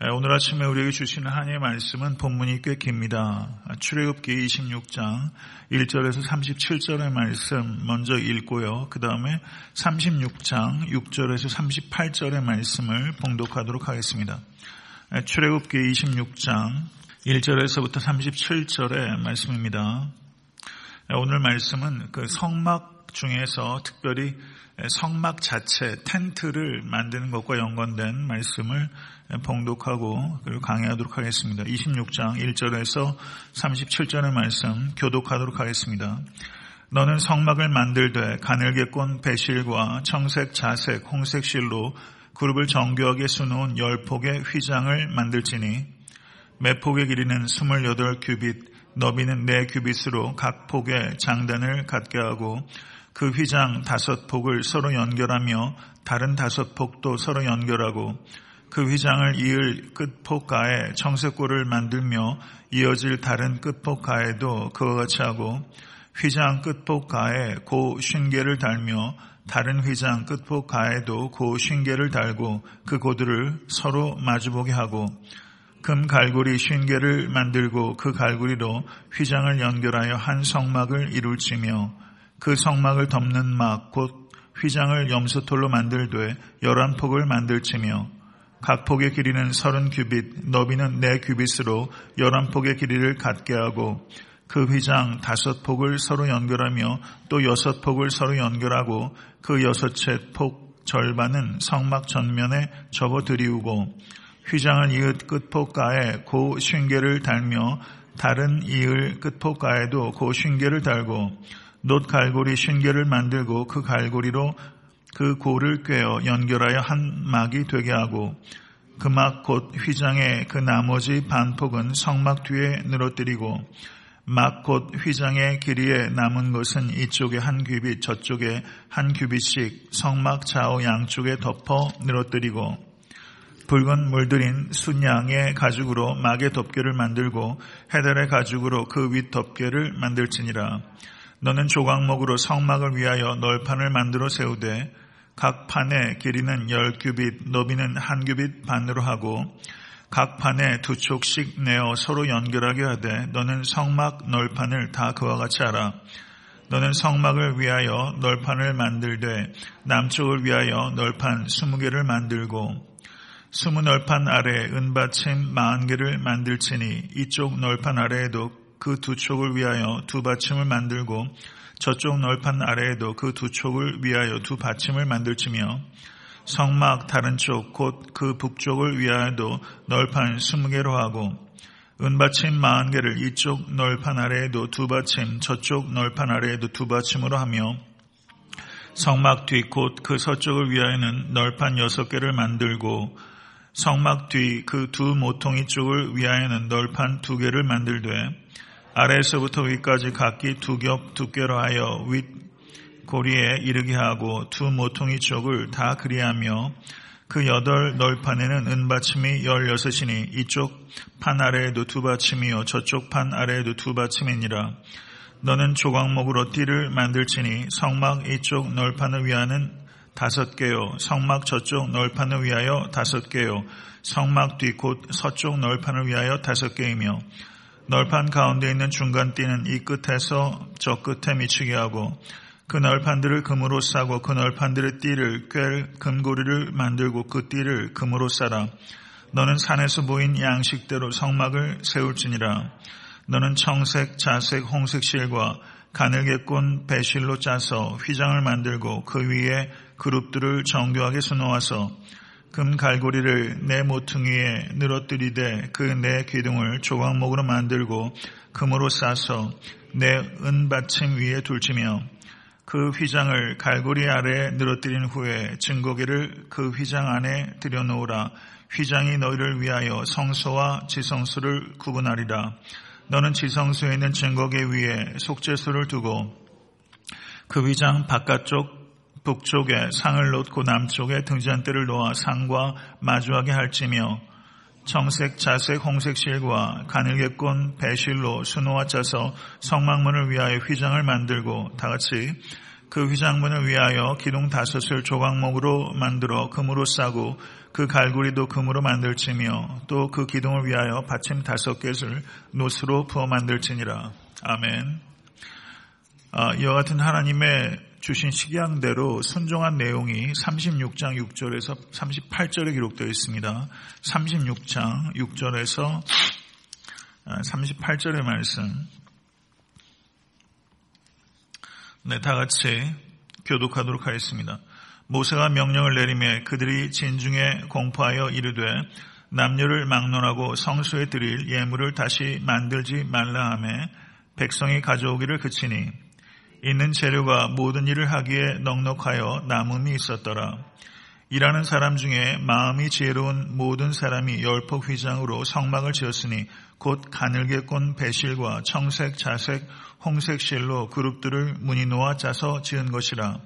오늘 아침에 우리에게 주시는 하나님의 말씀은 본문이 꽤 깁니다. 출애굽기 26장 1절에서 37절의 말씀 먼저 읽고요. 그 다음에 36장 6절에서 38절의 말씀을 봉독하도록 하겠습니다. 출애굽기 26장 1절에서부터 37절의 말씀입니다. 오늘 말씀은 그 성막 중에서 특별히 성막 자체 텐트를 만드는 것과 연관된 말씀을 봉독하고 그리고 강의하도록 하겠습니다. 26장 1절에서 37절의 말씀 교독하도록 하겠습니다. 너는 성막을 만들되 가늘게 꼰 배실과 청색, 자색, 홍색 실로 그룹을 정교하게 수놓은 열 폭의 휘장을 만들지니 매 폭의 길이는 28 규빗, 너비는 4 규빗으로 각 폭의 장단을 갖게 하고 그 휘장 다섯 폭을 서로 연결하며 다른 다섯 폭도 서로 연결하고 그 휘장을 이을 끝폭가에 청색골을 만들며 이어질 다른 끝폭가에도 그와 같이 하고 휘장 끝폭가에 고 쉰개를 달며 다른 휘장 끝폭가에도 고 쉰개를 달고 그 고들을 서로 마주보게 하고 금 갈고리 쉰개를 만들고 그 갈고리로 휘장을 연결하여 한 성막을 이룰지며 그 성막을 덮는 막 곧 휘장을 염소털로 만들되 열한 폭을 만들지며 각 폭의 길이는 서른 규빗, 너비는 네 규빗으로 열한 폭의 길이를 갖게 하고 그 휘장 다섯 폭을 서로 연결하며 또 여섯 폭을 서로 연결하고 그 여섯째 폭 절반은 성막 전면에 접어 들이우고 휘장을 이을 끝폭가에 고 쉰개를 달며 다른 이을 끝폭가에도 고 쉰개를 달고 놋 갈고리 쉰개를 만들고 그 갈고리로 그 고를 꿰어 연결하여 한 막이 되게 하고 그 막 곧 휘장의 그 나머지 반폭은 성막 뒤에 늘어뜨리고 막 곧 휘장의 길이에 남은 것은 이쪽에 한 규빗 저쪽에 한 규빗씩 성막 좌우 양쪽에 덮어 늘어뜨리고 붉은 물들인 순양의 가죽으로 막의 덮개를 만들고 헤달의 가죽으로 그 윗 덮개를 만들지니라. 너는 조각목으로 성막을 위하여 널판을 만들어 세우되 각 판의 길이는 열 규빗, 너비는 한 규빗 반으로 하고 각 판에 두 촉씩 내어 서로 연결하게 하되 너는 성막 널판을 다 그와 같이 하라. 너는 성막을 위하여 널판을 만들되 남쪽을 위하여 널판 스무 개를 만들고 스무 널판 아래 은받침 마흔 개를 만들지니 이쪽 널판 아래에도 그 두 촉을 위하여 두 받침을 만들고 저쪽 널판 아래에도 그 두 촉을 위하여 두 받침을 만들지며 성막 다른 쪽 곧 그 북쪽을 위하여도 널판 스무 개로 하고 은받침 마흔 개를 이쪽 널판 아래에도 두 받침 저쪽 널판 아래에도 두 받침으로 하며 성막 뒤 곧 그 서쪽을 위하여는 널판 여섯 개를 만들고 성막 뒤 그 두 모퉁이 쪽을 위하여는 널판 두 개를 만들되 아래에서부터 위까지 각기 두 겹 두께로 하여 윗 고리에 이르게 하고 두 모퉁이 쪽을 다 그리하며 그 여덟 널판에는 은받침이 열여섯이니 이쪽 판 아래에도 두 받침이요 저쪽 판 아래에도 두 받침이니라. 너는 조각목으로 띠를 만들지니 성막 이쪽 널판을 위하는 다섯 개요. 성막 저쪽 널판을 위하여 다섯 개요. 성막 뒤 곧 서쪽 널판을 위하여 다섯 개이며 널판 가운데 있는 중간 띠는 이 끝에서 저 끝에 미치게 하고 그 널판들을 금으로 싸고 그 널판들의 띠를 꿰 금고리를 만들고 그 띠를 금으로 싸라. 너는 산에서 보인 양식대로 성막을 세울지니라. 너는 청색, 자색, 홍색 실과 가늘게 꼰 배실로 짜서 휘장을 만들고 그 위에 그룹들을 정교하게 수놓아서 금 갈고리를 내 모퉁이에 늘어뜨리되 그 내 기둥을 조각목으로 만들고 금으로 싸서 내 은받침 위에 둘치며 그 휘장을 갈고리 아래에 늘어뜨린 후에 증거기를 그 휘장 안에 들여놓으라. 휘장이 너희를 위하여 성소와 지성소를 구분하리라. 너는 지성소에 있는 증거기 위에 속죄소를 두고 그 휘장 바깥쪽 북쪽에 상을 놓고 남쪽에 등잔대를 놓아 상과 마주하게 할지며 청색, 자색, 홍색 실과 가늘게 꼰 배실로 수놓아 짜서 성막문을 위하여 휘장을 만들고 다같이 그 휘장문을 위하여 기둥 다섯을 조각목으로 만들어 금으로 싸고 그 갈고리도 금으로 만들지며 또 그 기둥을 위하여 받침 다섯 개를 노스로 부어 만들지니라. 아멘. 아, 이와 같은 하나님의 주신 식양대로 순종한 내용이 36장 6절에서 38절에 기록되어 있습니다. 36장 6절에서 38절의 말씀. 네, 다 같이 교독하도록 하겠습니다. 모세가 명령을 내리매 그들이 진중에 공포하여 이르되 남녀를 막론하고 성소에 드릴 예물을 다시 만들지 말라 하매 백성이 가져오기를 그치니 있는 재료가 모든 일을 하기에 넉넉하여 남음이 있었더라. 일하는 사람 중에 마음이 지혜로운 모든 사람이 열폭 휘장으로 성막을 지었으니 곧 가늘게 꼰 배실과 청색, 자색, 홍색 실로 그룹들을 무늬 놓아 짜서 지은 것이라.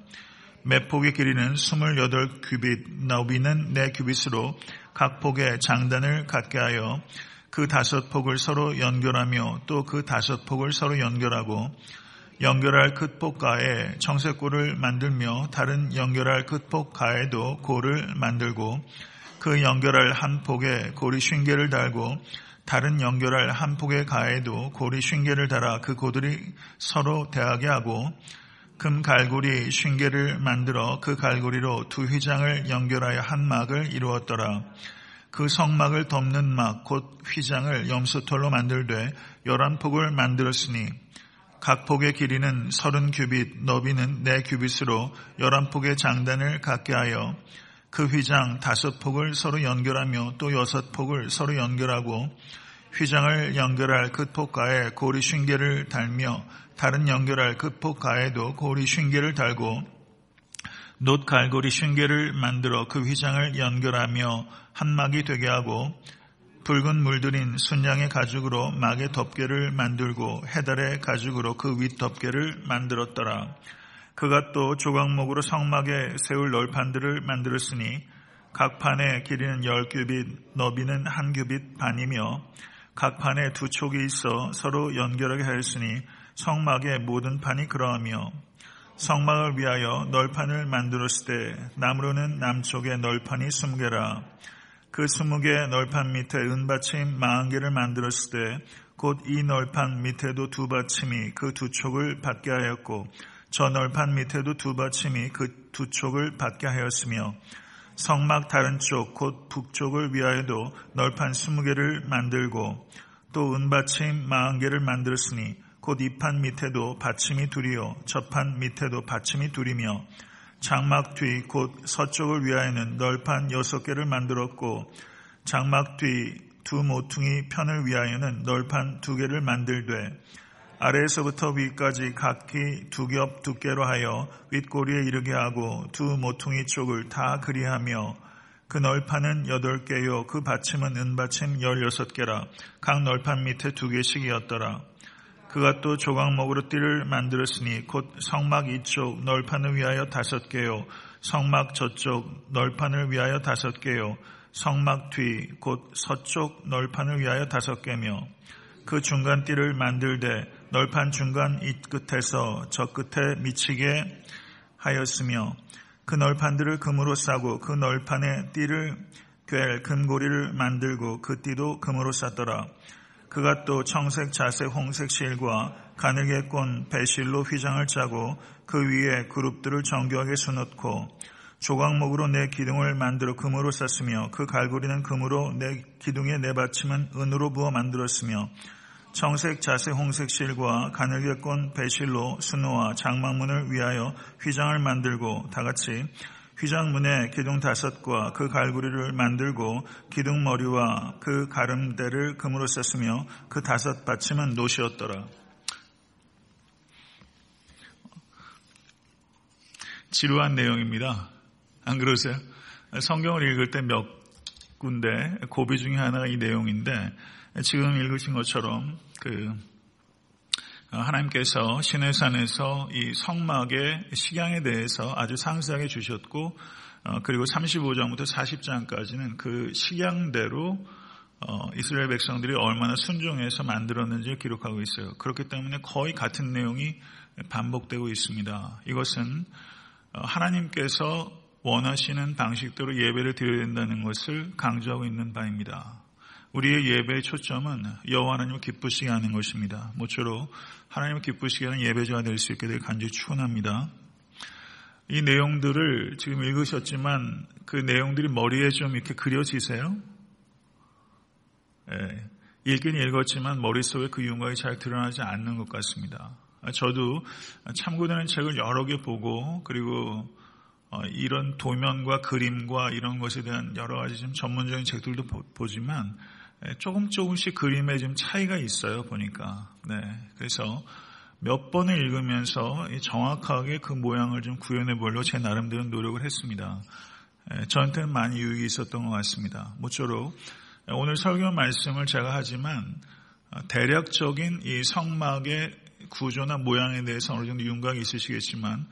매 폭의 길이는 28규빗, 너비는 4규빗으로 각 폭에 장단을 갖게 하여 그 다섯 폭을 서로 연결하며 또 그 다섯 폭을 서로 연결하고 연결할 끝폭가에 청색골을 만들며 다른 연결할 끝폭가에도 골을 만들고 그 연결할 한 폭에 고리 쉰개를 달고 다른 연결할 한 폭의 가에도 고리 쉰개를 달아 그 고들이 서로 대하게 하고 금 갈고리 쉰개를 만들어 그 갈고리로 두 휘장을 연결하여 한 막을 이루었더라. 그 성막을 덮는 막 곧 휘장을 염소털로 만들되 열한 폭을 만들었으니 각 폭의 길이는 서른 규빗, 너비는 네 규빗으로 열한 폭의 장단을 갖게 하여 그 휘장 다섯 폭을 서로 연결하며 또 여섯 폭을 서로 연결하고 휘장을 연결할 끝폭가에 고리 쉰개를 달며 다른 연결할 끝폭가에도 고리 쉰개를 달고 놋 갈고리 쉰개를 만들어 그 휘장을 연결하며 한 막이 되게 하고 붉은 물들인 순양의 가죽으로 막의 덮개를 만들고 해달의 가죽으로 그 윗 덮개를 만들었더라. 그가 또 조각목으로 성막에 세울 널판들을 만들었으니 각 판의 길이는 열 규빗, 너비는 한 규빗 반이며 각 판에 두 촉이 있어 서로 연결하게 하였으니 성막의 모든 판이 그러하며 성막을 위하여 널판을 만들었을 때 나무로는 남쪽에 널판이 개라 그 스무 개 널판 밑에 은받침 마흔 개를 만들었을 때 곧 이 널판 밑에도 두 받침이 그 두 촉을 받게 하였고 저 널판 밑에도 두 받침이 그 두 촉을 받게 하였으며 성막 다른 쪽 곧 북쪽을 위하여도 널판 스무 개를 만들고 또 은받침 마흔 개를 만들었으니 곧 이 판 밑에도 받침이 둘이요 저 판 밑에도 받침이 둘이며 장막 뒤 곧 서쪽을 위하여는 널판 여섯 개를 만들었고 장막 뒤 두 모퉁이 편을 위하여는 널판 두 개를 만들되 아래에서부터 위까지 각기 두 겹 두께로 하여 윗꼬리에 이르게 하고 두 모퉁이 쪽을 다 그리하며 그 널판은 여덟 개요. 그 받침은 은받침 열여섯 개라. 각 널판 밑에 두 개씩이었더라 그가 또 조각목으로 띠를 만들었으니 곧 성막 이쪽 널판을 위하여 다섯 개요. 성막 저쪽 널판을 위하여 다섯 개요. 성막 뒤 곧 서쪽 널판을 위하여 다섯 개며 그 중간 띠를 만들되 널판 중간 이 끝에서 저 끝에 미치게 하였으며 그 널판들을 금으로 싸고 그 널판에 띠를 꿰 금고리를 만들고 그 띠도 금으로 쌌더라. 그가 또 청색, 자색, 홍색 실과 가늘게 꼰 배실로 휘장을 짜고 그 위에 그룹들을 정교하게 수놓고 조각목으로 내 기둥을 만들어 금으로 쌌으며 그 갈고리는 금으로 내 기둥의 내 받침은 은으로 부어 만들었으며 청색, 자색, 홍색 실과 가늘게 꼰 배실로 수놓아 장막문을 위하여 휘장을 만들고 다 같이 휘장문에 기둥 다섯과 그 갈고리를 만들고 기둥 머리와 그 가름대를 금으로 썼으며 그 다섯 받침은 노시였더라. 지루한 내용입니다. 안 그러세요? 성경을 읽을 때 몇 군데 고비 중에 하나가 이 내용인데 지금 읽으신 것처럼 그 어, 하나님께서 시내산에서 이 성막의 식양에 대해서 아주 상세하게 주셨고 어, 그리고 35장부터 40장까지는 그 식양대로 어, 이스라엘 백성들이 얼마나 순종해서 만들었는지를 기록하고 있어요. 그렇기 때문에 거의 같은 내용이 반복되고 있습니다. 이것은 어, 하나님께서 원하시는 방식대로 예배를 드려야 된다는 것을 강조하고 있는 바입니다. 우리의 예배의 초점은 여호와 하나님을 기쁘시게 하는 것입니다. 모쪼록 하나님을 기쁘시게 하는 예배자가 될 수 있게 될 간절히 축원합니다. 이 내용들을 지금 읽으셨지만 그 내용들이 머리에 좀 이렇게 그려지세요? 예, 읽긴 읽었지만 머릿속에 그 윤곽이 잘 드러나지 않는 것 같습니다. 저도 참고되는 책을 여러 개 보고 그리고 어, 이런 도면과 그림과 이런 것에 대한 여러 가지 좀 전문적인 책들도 보지만 예, 조금 조금씩 그림에 좀 차이가 있어요 보니까. 네, 그래서 몇 번을 읽으면서 정확하게 그 모양을 좀 구현해 보려고 제 나름대로 노력을 했습니다. 예, 저한테는 많이 유익이 있었던 것 같습니다. 모쪼록 오늘 설교 말씀을 제가 하지만 어, 대략적인 이 성막의 구조나 모양에 대해서 어느 정도 윤곽이 있으시겠지만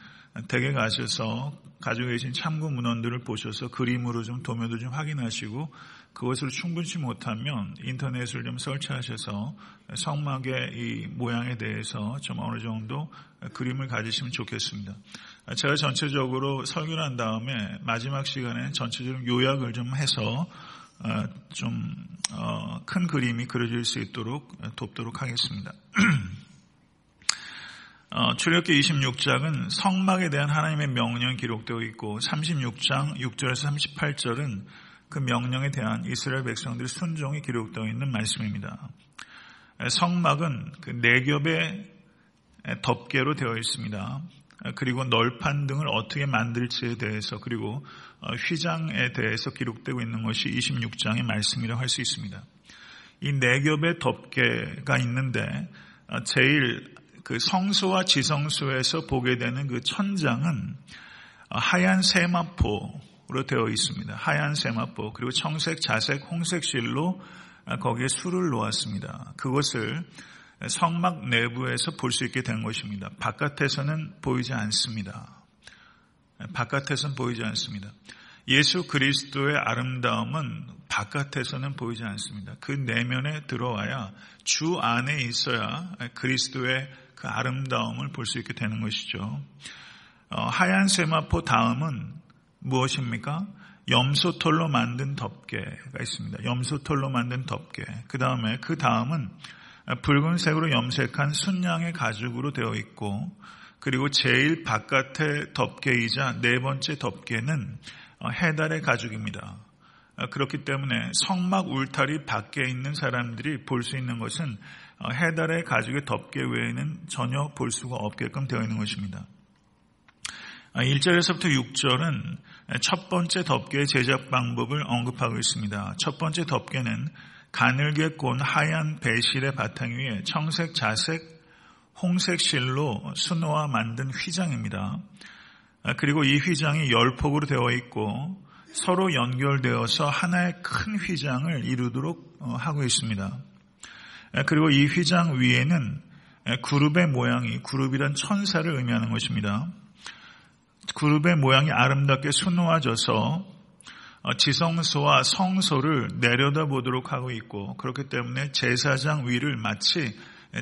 댁에 가셔서 가지고 계신 참고 문헌들을 보셔서 그림으로 좀 도면도 좀 확인하시고 그것을 충분치 못하면 인터넷을 좀 설치하셔서 성막의 이 모양에 대해서 좀 어느 정도 그림을 가지시면 좋겠습니다. 제가 전체적으로 설교를 한 다음에 마지막 시간에 전체적으로 요약을 좀 해서 어, 좀큰 어, 그림이 그려질 수 있도록 돕도록 하겠습니다. 어, 출애굽기 26장은 성막에 대한 하나님의 명령이 기록되어 있고 36장 6절에서 38절은 그 명령에 대한 이스라엘 백성들의 순종이 기록되어 있는 말씀입니다. 성막은 그네 겹의 덮개로 되어 있습니다. 그리고 널판 등을 어떻게 만들지에 대해서 그리고 어, 휘장에 대해서 기록되고 있는 것이 26장의 말씀이라고 할 수 있습니다. 이네 겹의 덮개가 있는데 어, 제일 그 성소와 지성소에서 보게 되는 그 천장은 하얀 세마포로 되어 있습니다. 하얀 세마포 그리고 청색, 자색, 홍색 실로 거기에 술을 놓았습니다. 그것을 성막 내부에서 볼 수 있게 된 것입니다. 바깥에서는 보이지 않습니다. 바깥에서는 보이지 않습니다. 예수 그리스도의 아름다움은 바깥에서는 보이지 않습니다. 그 내면에 들어와야 주 안에 있어야 그리스도의 그 아름다움을 볼 수 있게 되는 것이죠. 어, 하얀 세마포 다음은 무엇입니까? 염소털로 만든 덮개가 있습니다. 염소털로 만든 덮개. 그 다음에 그 다음은 붉은색으로 염색한 순양의 가죽으로 되어 있고 그리고 제일 바깥의 덮개이자 네 번째 덮개는 어, 해달의 가죽입니다. 어, 그렇기 때문에 성막 울타리 밖에 있는 사람들이 볼 수 있는 것은 어, 해달의 가죽의 덮개 외에는 전혀 볼 수가 없게끔 되어 있는 것입니다. 1절에서부터 아, 6절은 첫 번째 덮개의 제작 방법을 언급하고 있습니다. 첫 번째 덮개는 가늘게 꼰 하얀 배실의 바탕 위에 청색, 자색, 홍색 실로 수놓아 만든 휘장입니다. 아, 그리고 이 휘장이 열 폭으로 되어 있고 서로 연결되어서 하나의 큰 휘장을 이루도록 어, 하고 있습니다. 그리고 이 휘장 위에는 그룹의 모양이 그룹이란 천사를 의미하는 것입니다. 그룹의 모양이 아름답게 수놓아져서 어, 지성소와 성소를 내려다보도록 하고 있고 그렇기 때문에 제사장 위를 마치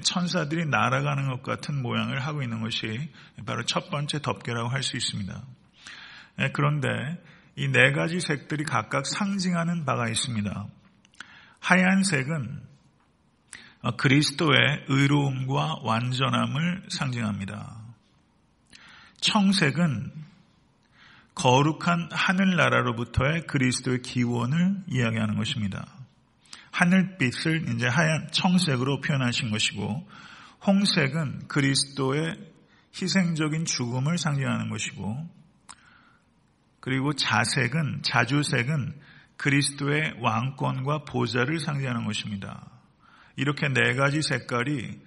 천사들이 날아가는 것 같은 모양을 하고 있는 것이 바로 첫 번째 덮개라고 할 수 있습니다. 그런데 이 네 가지 색들이 각각 상징하는 바가 있습니다. 하얀색은 어, 그리스도의 의로움과 완전함을 상징합니다. 청색은 거룩한 하늘나라로부터의 그리스도의 기원을 이야기하는 것입니다. 하늘빛을 이제 하얀 청색으로 표현하신 것이고, 홍색은 그리스도의 희생적인 죽음을 상징하는 것이고, 그리고 자색은, 자주색은 그리스도의 왕권과 보좌를 상징하는 것입니다. 이렇게 네 가지 색깔이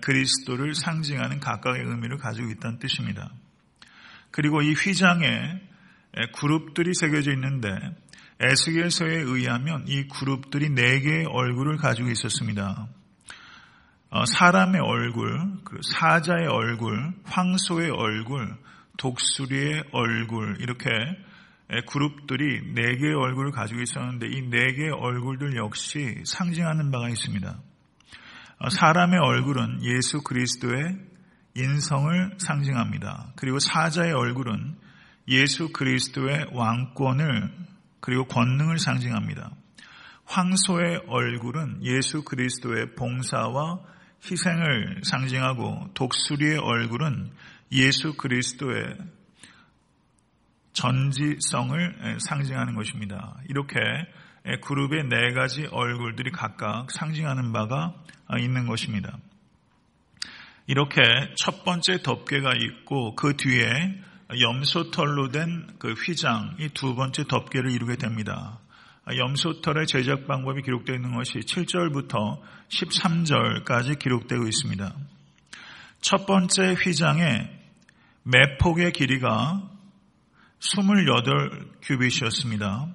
그리스도를 상징하는 각각의 의미를 가지고 있다는 뜻입니다. 그리고 이 휘장에 그룹들이 새겨져 있는데 에스겔서에 의하면 이 그룹들이 네 개의 얼굴을 가지고 있었습니다. 어, 사람의 얼굴, 사자의 얼굴, 황소의 얼굴, 독수리의 얼굴 이렇게 그룹들이 네 개의 얼굴을 가지고 있었는데 이 네 개의 얼굴들 역시 상징하는 바가 있습니다. 어, 사람의 얼굴은 예수 그리스도의 인성을 상징합니다. 그리고 사자의 얼굴은 예수 그리스도의 왕권을 그리고 권능을 상징합니다. 황소의 얼굴은 예수 그리스도의 봉사와 희생을 상징하고 독수리의 얼굴은 예수 그리스도의 전지성을 상징하는 것입니다. 이렇게 그룹의 네 가지 얼굴들이 각각 상징하는 바가 있는 것입니다. 이렇게 첫 번째 덮개가 있고 그 뒤에 염소털로 된 그 휘장이 두 번째 덮개를 이루게 됩니다. 염소털의 제작 방법이 기록되어 있는 것이 7절부터 13절까지 기록되고 있습니다. 첫 번째 휘장의 매폭의 길이가 28 규빗이었습니다.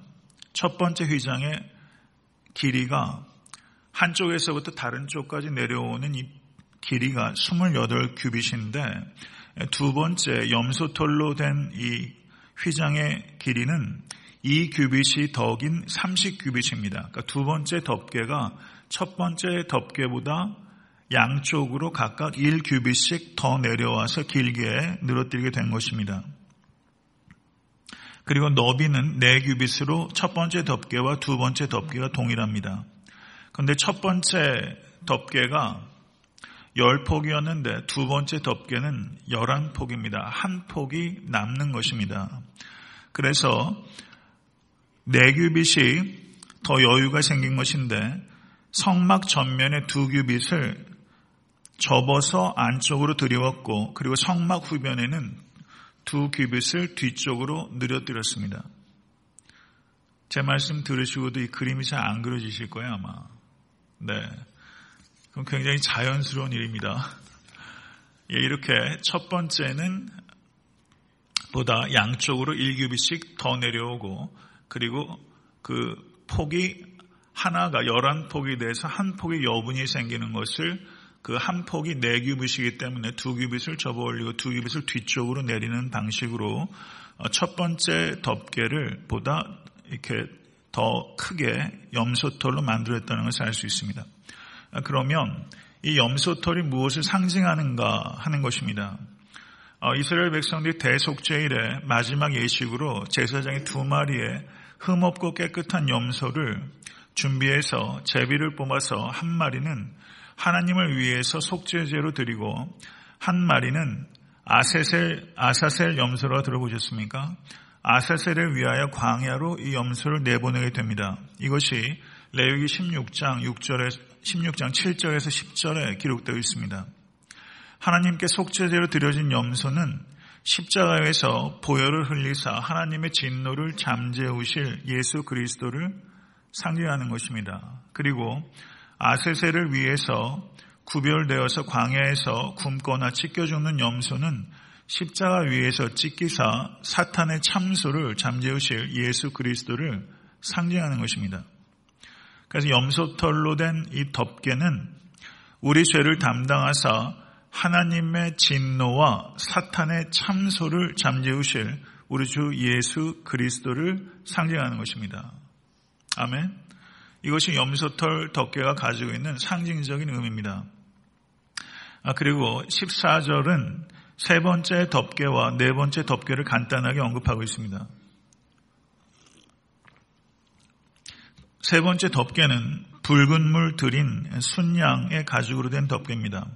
첫 번째 휘장의 길이가 한쪽에서부터 다른 쪽까지 내려오는 이 길이가 28 규빗인데 두 번째 염소털로 된 이 휘장의 길이는 2규빗이 더 긴 30 규빗입니다. 그러니까 두 번째 덮개가 첫 번째 덮개보다 양쪽으로 각각 1 규빗씩 더 내려와서 길게 늘어뜨리게 된 것입니다. 그리고 너비는 4규빗으로 첫 번째 덮개와 두 번째 덮개가 동일합니다. 그런데 첫 번째 덮개가 10폭이었는데 두 번째 덮개는 11폭입니다. 한 폭이 남는 것입니다. 그래서 4규빗이 더 여유가 생긴 것인데 성막 전면의 두 규빗을 접어서 안쪽으로 들여왔고 그리고 성막 후변에는 두 규빗을 뒤쪽으로 늘어뜨렸습니다. 제 말씀 들으시고도 이 그림이 잘 안 그려지실 거예요 아마. 네. 그럼 굉장히 자연스러운 일입니다. 예, 이렇게 첫 번째는 보다 양쪽으로 1규빗씩 더 내려오고 그리고 그 폭이 하나가 열한 폭이 돼서 한 폭의 여분이 생기는 것을 그 한 폭이 네 규빗이기 때문에 두 규빗을 접어 올리고 두 규빗을 뒤쪽으로 내리는 방식으로 어, 첫 번째 덮개를 보다 이렇게 더 크게 염소털로 만들었다는 것을 알 수 있습니다. 아, 그러면 이 염소털이 무엇을 상징하는가 하는 것입니다. 어, 이스라엘 백성들이 대속제일의 마지막 예식으로 제사장이 두 마리의 흠없고 깨끗한 염소를 준비해서 제비를 뽑아서 한 마리는 하나님을 위해서 속죄제로 드리고 한 마리는 아세셀, 아사셀 염소라 들어보셨습니까? 아사셀을 위하여 광야로 이 염소를 내보내게 됩니다. 이것이 레위기 16장 6절에 16장 7절에서 10절에 기록되어 있습니다. 하나님께 속죄제로 드려진 염소는 십자가에서 보혈을 흘리사 하나님의 진노를 잠재우실 예수 그리스도를 상징하는 것입니다. 그리고 아세세를 위해서 구별되어서 광야에서 굶거나 찢겨 죽는 염소는 십자가 위에서 찢기사 사탄의 참소를 잠재우실 예수 그리스도를 상징하는 것입니다. 그래서 염소털로 된 이 덮개는 우리 죄를 담당하사 하나님의 진노와 사탄의 참소를 잠재우실 우리 주 예수 그리스도를 상징하는 것입니다. 아멘. 이것이 염소털 덮개가 가지고 있는 상징적인 의미입니다. 아, 그리고 14절은 세 번째 덮개와 네 번째 덮개를 간단하게 언급하고 있습니다. 세 번째 덮개는 붉은 물 들인 순양의 가죽으로 된 덮개입니다.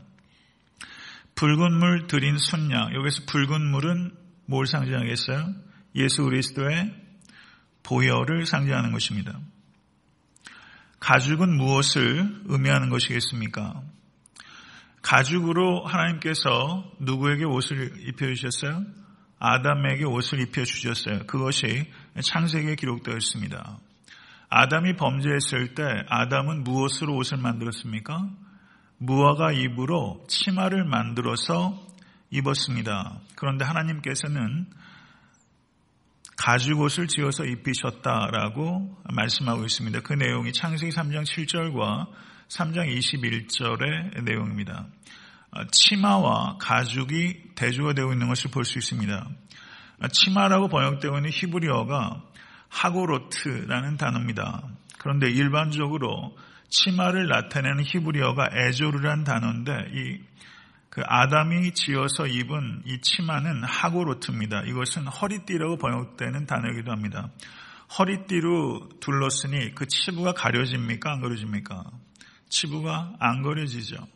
붉은 물 들인 순양. 여기서 붉은 물은 뭘 상징하겠어요? 예수 그리스도의 보혈을 상징하는 것입니다. 가죽은 무엇을 의미하는 것이겠습니까? 가죽으로 하나님께서 누구에게 옷을 입혀주셨어요? 아담에게 옷을 입혀주셨어요. 그것이 창세기에 기록되어 있습니다. 아담이 범죄했을 때 아담은 무엇으로 옷을 만들었습니까? 무화과 잎으로 치마를 만들어서 입었습니다. 그런데 하나님께서는 가죽옷을 지어서 입히셨다라고 말씀하고 있습니다. 그 내용이 창세기 3장 7절과 3장 21절의 내용입니다. 치마와 가죽이 대조가 되고 있는 것을 볼 수 있습니다. 치마라고 번역되고 있는 히브리어가 하고로트라는 단어입니다. 그런데 일반적으로 치마를 나타내는 히브리어가 에조르란 단어인데 이 그 아담이 지어서 입은 이 치마는 하고로트입니다. 이것은 허리띠라고 번역되는 단어이기도 합니다. 허리띠로 둘렀으니 그 치부가 가려집니까? 안 가려집니까? 치부가 안 가려지죠.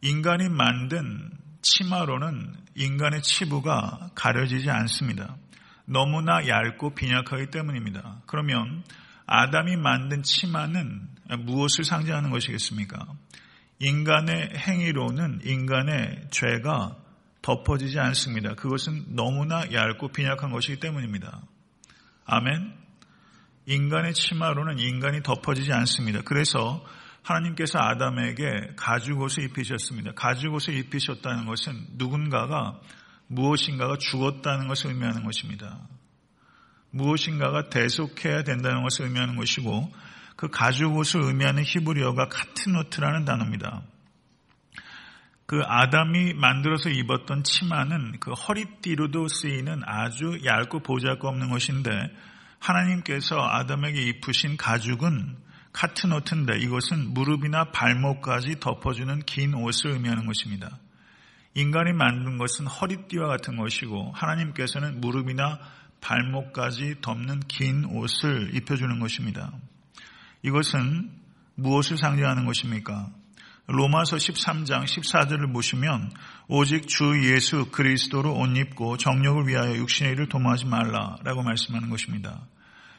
인간이 만든 치마로는 인간의 치부가 가려지지 않습니다. 너무나 얇고 빈약하기 때문입니다. 그러면 아담이 만든 치마는 무엇을 상징하는 것이겠습니까? 인간의 행위로는 인간의 죄가 덮어지지 않습니다. 그것은 너무나 얇고 빈약한 것이기 때문입니다. 아멘. 인간의 치마로는 인간이 덮어지지 않습니다. 그래서 하나님께서 아담에게 가죽옷을 입히셨습니다. 가죽옷을 입히셨다는 것은 누군가가 무엇인가가 죽었다는 것을 의미하는 것입니다. 무엇인가가 대속해야 된다는 것을 의미하는 것이고 그 가죽 옷을 의미하는 히브리어가 카트노트라는 단어입니다. 그 아담이 만들어서 입었던 치마는 그 허리띠로도 쓰이는 아주 얇고 보잘것없는 것인데 하나님께서 아담에게 입으신 가죽은 카트노트인데 이것은 무릎이나 발목까지 덮어주는 긴 옷을 의미하는 것입니다. 인간이 만든 것은 허리띠와 같은 것이고 하나님께서는 무릎이나 발목까지 덮는 긴 옷을 입혀주는 것입니다. 이것은 무엇을 상징하는 것입니까? 로마서 13장 14절을 보시면 오직 주 예수 그리스도로 옷 입고 정력을 위하여 육신의 일을 도모하지 말라라고 말씀하는 것입니다.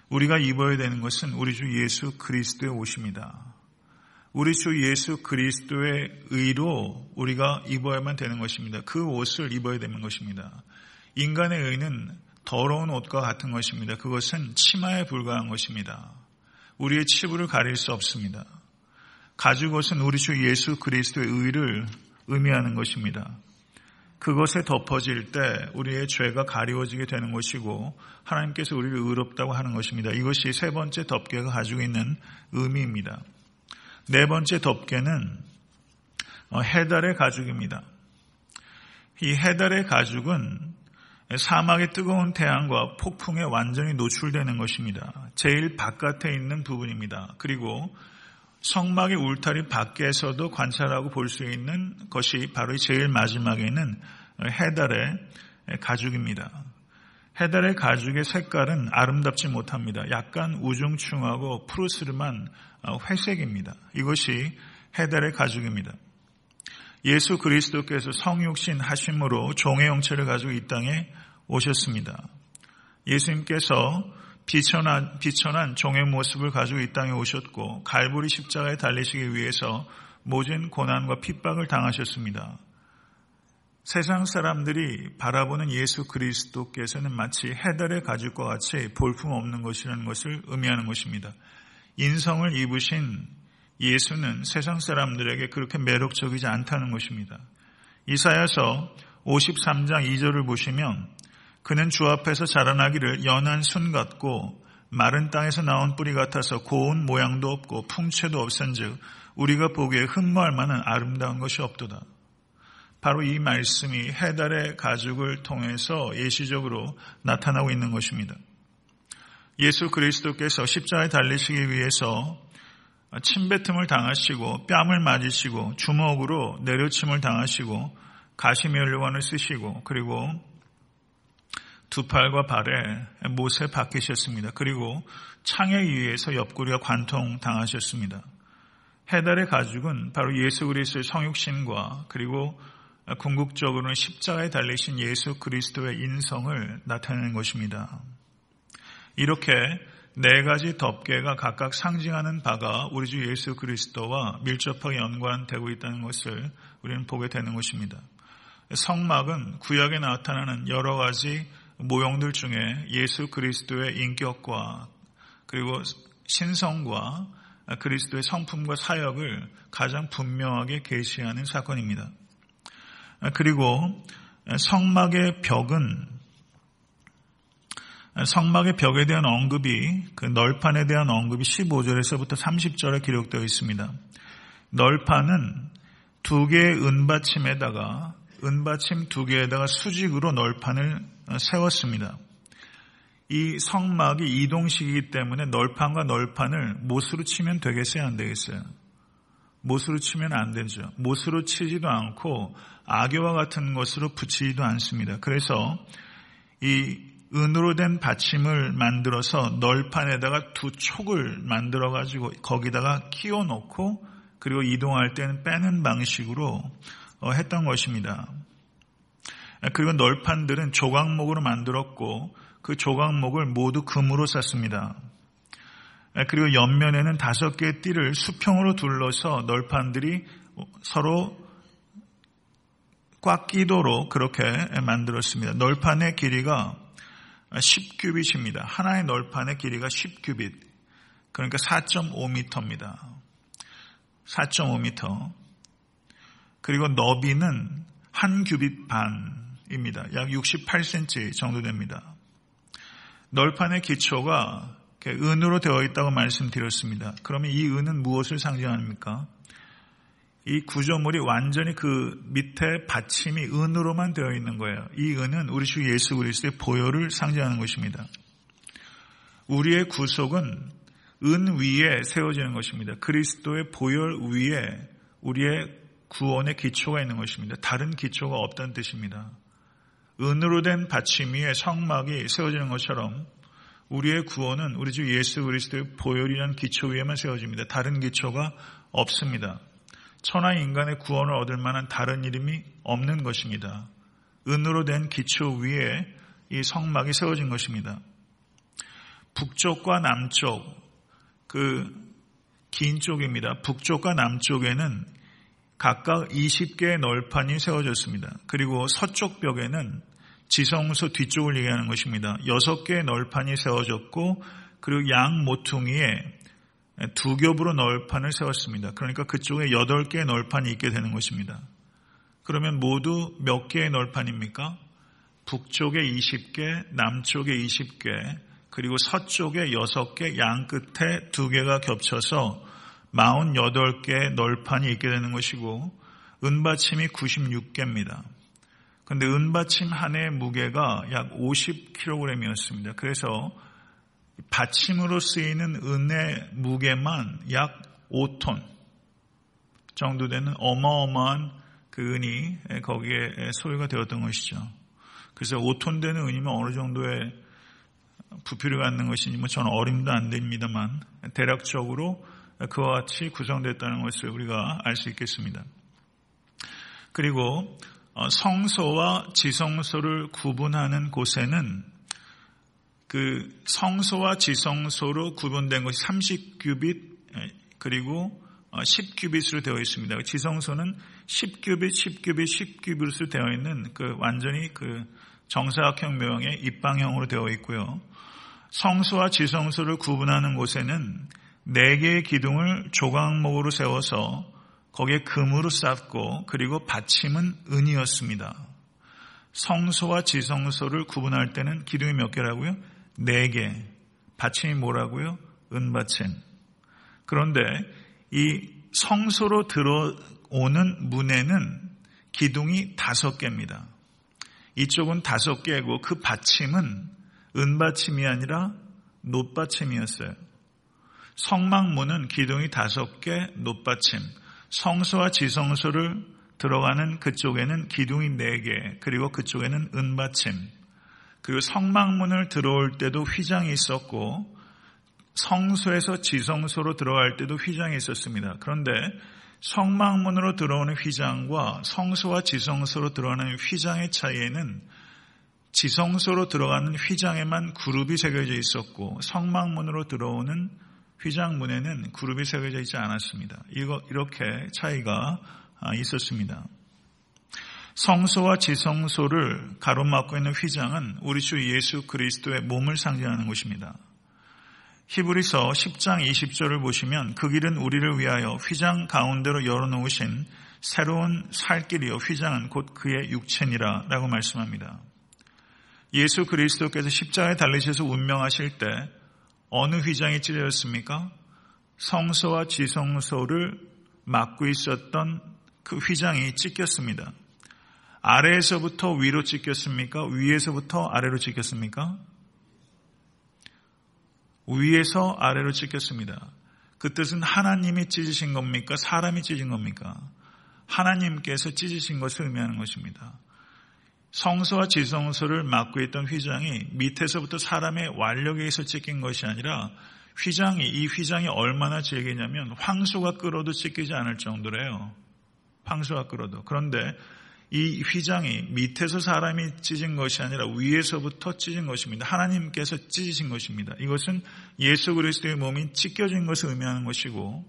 우리가 입어야 되는 것은 우리 주 예수 그리스도의 옷입니다. 우리 주 예수 그리스도의 의로 우리가 입어야만 되는 것입니다. 그 옷을 입어야 되는 것입니다. 인간의 의는 더러운 옷과 같은 것입니다. 그것은 치마에 불과한 것입니다. 우리의 치부를 가릴 수 없습니다. 가죽 옷은 우리 주 예수 그리스도의 의를 의미하는 것입니다. 그것에 덮어질 때 우리의 죄가 가리워지게 되는 것이고 하나님께서 우리를 의롭다고 하는 것입니다. 이것이 세 번째 덮개가 가지고 있는 의미입니다. 네 번째 덮개는 어, 해달의 가죽입니다. 이 해달의 가죽은 사막의 뜨거운 태양과 폭풍에 완전히 노출되는 것입니다. 제일 바깥에 있는 부분입니다. 그리고 성막의 울타리 밖에서도 관찰하고 볼 수 있는 것이 바로 제일 마지막에 있는 해달의 가죽입니다. 해달의 가죽의 색깔은 아름답지 못합니다. 약간 우중충하고 푸르스름한 회색입니다. 이것이 해달의 가죽입니다. 예수 그리스도께서 성육신 하심으로 종의 형체를 가지고 이 땅에 오셨습니다. 예수님께서 비천한, 비천한 종의 모습을 가지고 이 땅에 오셨고 갈보리 십자가에 달리시기 위해서 모진 고난과 핍박을 당하셨습니다. 세상 사람들이 바라보는 예수 그리스도께서는 마치 해달의 가죽과 같이 볼품없는 것이라는 것을 의미하는 것입니다. 인성을 입으신 예수는 세상 사람들에게 그렇게 매력적이지 않다는 것입니다. 이사야서 53장 2절을 보시면 그는 주 앞에서 자라나기를 연한 순 같고 마른 땅에서 나온 뿌리 같아서 고운 모양도 없고 풍채도 없은즉 우리가 보기에 흠모할 만한 아름다운 것이 없도다. 바로 이 말씀이 해달의 가죽을 통해서 예시적으로 나타나고 있는 것입니다. 예수 그리스도께서 십자가에 달리시기 위해서 침뱉음을 당하시고 뺨을 맞으시고 주먹으로 내려침을 당하시고 가시면류관을 쓰시고 그리고 두 팔과 발에 못에 박히셨습니다. 그리고 창에 의해서 옆구리가 관통 당하셨습니다. 해달의 가죽은 바로 예수 그리스도의 성육신과 그리고 궁극적으로는 십자가에 달리신 예수 그리스도의 인성을 나타내는 것입니다. 이렇게 네 가지 덮개가 각각 상징하는 바가 우리 주 예수 그리스도와 밀접하게 연관되고 있다는 것을 우리는 보게 되는 것입니다. 성막은 구약에 나타나는 여러 가지 모형들 중에 예수 그리스도의 인격과 그리고 신성과 그리스도의 성품과 사역을 가장 분명하게 계시하는 사건입니다. 그리고 성막의 벽은 성막의 벽에 대한 언급이 그 널판에 대한 언급이 15절에서부터 30절에 기록되어 있습니다. 널판은 두 개의 은받침에다가 은받침 두 개에다가 수직으로 널판을 세웠습니다. 이 성막이 이동식이기 때문에 널판과 널판을 못으로 치면 되겠어요? 안 되겠어요? 못으로 치면 안 되죠. 못으로 치지도 않고 악교와 같은 것으로 붙이지도 않습니다. 그래서 이 은으로 된 받침을 만들어서 널판에다가 두 촉을 만들어 가지고 거기다가 끼워 놓고 그리고 이동할 때는 빼는 방식으로 어, 했던 것입니다. 그리고 널판들은 조각목으로 만들었고 그 조각목을 모두 금으로 쌌습니다. 그리고 옆면에는 다섯 개의 띠를 수평으로 둘러서 널판들이 서로 꽉 끼도록 그렇게 만들었습니다. 널판의 길이가 10큐빗입니다. 하나의 널판의 길이가 10큐빗. 그러니까 4.5m입니다. 4.5m. 그리고 너비는 한 큐빗 반입니다. 약 68cm 정도 됩니다. 널판의 기초가 은으로 되어 있다고 말씀드렸습니다. 그러면 이 은은 무엇을 상징합니까? 이 구조물이 완전히 그 밑에 받침이 은으로만 되어 있는 거예요. 이 은은 우리 주 예수 그리스도의 보혈을 상징하는 것입니다. 우리의 구속은 은 위에 세워지는 것입니다. 그리스도의 보혈 위에 우리의 구원의 기초가 있는 것입니다. 다른 기초가 없다는 뜻입니다. 은으로 된 받침 위에 성막이 세워지는 것처럼 우리의 구원은 우리 주 예수 그리스도의 보혈이라는 기초 위에만 세워집니다. 다른 기초가 없습니다. 천하 인간의 구원을 얻을 만한 다른 이름이 없는 것입니다. 은으로 된 기초 위에 이 성막이 세워진 것입니다. 북쪽과 남쪽, 그 긴 쪽입니다. 북쪽과 남쪽에는 각각 20개의 널판이 세워졌습니다. 그리고 서쪽 벽에는 지성소 뒤쪽을 얘기하는 것입니다. 6개의 널판이 세워졌고 그리고 양 모퉁이에 두 겹으로 널판을 세웠습니다. 그러니까 그쪽에 8개의 널판이 있게 되는 것입니다. 그러면 모두 몇 개의 널판입니까? 북쪽에 20개, 남쪽에 20개, 그리고 서쪽에 6개, 양 끝에 2개가 겹쳐서 48개의 널판이 있게 되는 것이고 은받침이 96개입니다. 그런데 은받침 한 해의 무게가 약 50kg이었습니다. 그래서 받침으로 쓰이는 은의 무게만 약 5톤 정도 되는 어마어마한 그 은이 거기에 소유가 되었던 것이죠. 그래서 5톤 되는 은이면 어느 정도의 부피를 갖는 것인지 뭐 저는 어림도 안 됩니다만 대략적으로 그와 같이 구성됐다는 것을 우리가 알 수 있겠습니다. 그리고 어, 성소와 지성소를 구분하는 곳에는 그 성소와 지성소로 구분된 것이 30규빗 그리고 10규빗으로 어, 되어 있습니다. 지성소는 10규빗, 10규빗, 10규빗으로 되어 있는 그 완전히 그 정사각형 모형의 입방형으로 되어 있고요. 성소와 지성소를 구분하는 곳에는 네 개의 기둥을 조각목으로 세워서 거기에 금으로 쌓고 그리고 받침은 은이었습니다. 성소와 지성소를 구분할 때는 기둥이 몇 개라고요? 네 개. 받침이 뭐라고요? 은받침. 그런데 이 성소로 들어오는 문에는 기둥이 다섯 개입니다. 이쪽은 다섯 개고 그 받침은 은받침이 아니라 놋받침이었어요. 성막문은 기둥이 다섯 개, 놋받침. 성소와 지성소를 들어가는 그쪽에는 기둥이 네 개, 그리고 그쪽에는 은받침. 그리고 성막문을 들어올 때도 휘장이 있었고 성소에서 지성소로 들어갈 때도 휘장이 있었습니다. 그런데 성막문으로 들어오는 휘장과 성소와 지성소로 들어가는 휘장의 차이에는 지성소로 들어가는 휘장에만 그룹이 새겨져 있었고 성막문으로 들어오는 휘장문에는 그룹이 새겨져 있지 않았습니다. 이거 이렇게 차이가 있었습니다. 성소와 지성소를 가로막고 있는 휘장은 우리 주 예수 그리스도의 몸을 상징하는 것입니다. 히브리서 10장 20절을 보시면 그 길은 우리를 위하여 휘장 가운데로 열어놓으신 새로운 살 길이요 휘장은 곧 그의 육체니라 라고 말씀합니다. 예수 그리스도께서 십자가에 달리셔서 운명하실 때 어느 휘장이 찔렸습니까? 성소와 지성소를 막고 있었던 그 휘장이 찢겼습니다. 아래에서부터 위로 찢겼습니까? 위에서부터 아래로 찢겼습니까? 위에서 아래로 찢겼습니다. 그 뜻은 하나님이 찢으신 겁니까? 사람이 찢은 겁니까? 하나님께서 찢으신 것을 의미하는 것입니다. 성소와 지성소를 막고 있던 휘장이 밑에서부터 사람의 완력에 의해서 찢긴 것이 아니라 휘장이 이 휘장이 얼마나 질기냐면 황소가 끌어도 찢기지 않을 정도래요. 황소가 끌어도. 그런데 이 휘장이 밑에서 사람이 찢은 것이 아니라 위에서부터 찢은 것입니다. 하나님께서 찢으신 것입니다. 이것은 예수 그리스도의 몸이 찢겨진 것을 의미하는 것이고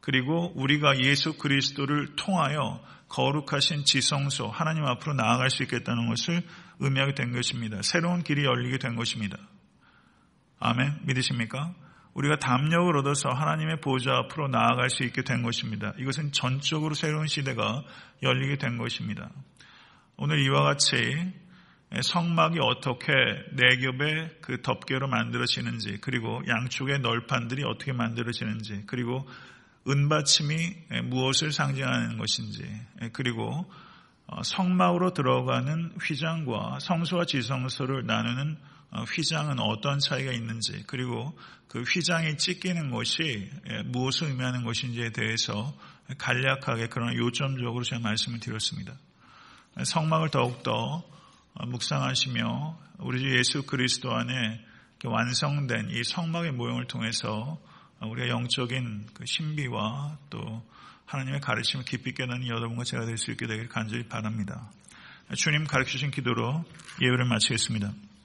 그리고 우리가 예수 그리스도를 통하여 거룩하신 지성소 하나님 앞으로 나아갈 수 있겠다는 것을 의미하게 된 것입니다. 새로운 길이 열리게 된 것입니다. 아멘. 믿으십니까? 우리가 담력을 얻어서 하나님의 보좌 앞으로 나아갈 수 있게 된 것입니다. 이것은 전적으로 새로운 시대가 열리게 된 것입니다. 오늘 이와 같이 성막이 어떻게 네 겹의 그 덮개로 만들어지는지, 그리고 양쪽의 널판들이 어떻게 만들어지는지, 그리고 은받침이 무엇을 상징하는 것인지, 그리고 성막으로 들어가는 휘장과 성소와 지성소를 나누는 휘장은 어떤 차이가 있는지 그리고 그 휘장이 찢기는 것이 무엇을 의미하는 것인지에 대해서 간략하게 그러나 요점적으로 제가 말씀을 드렸습니다. 성막을 더욱더 묵상하시며 우리 주 예수 그리스도 안에 완성된 이 성막의 모형을 통해서 우리가 영적인 그 신비와 또 하나님의 가르침을 깊이 깨닫는 여러분과 제가 될 수 있게 되길 간절히 바랍니다. 주님 가르치신 기도로 예배를 마치겠습니다.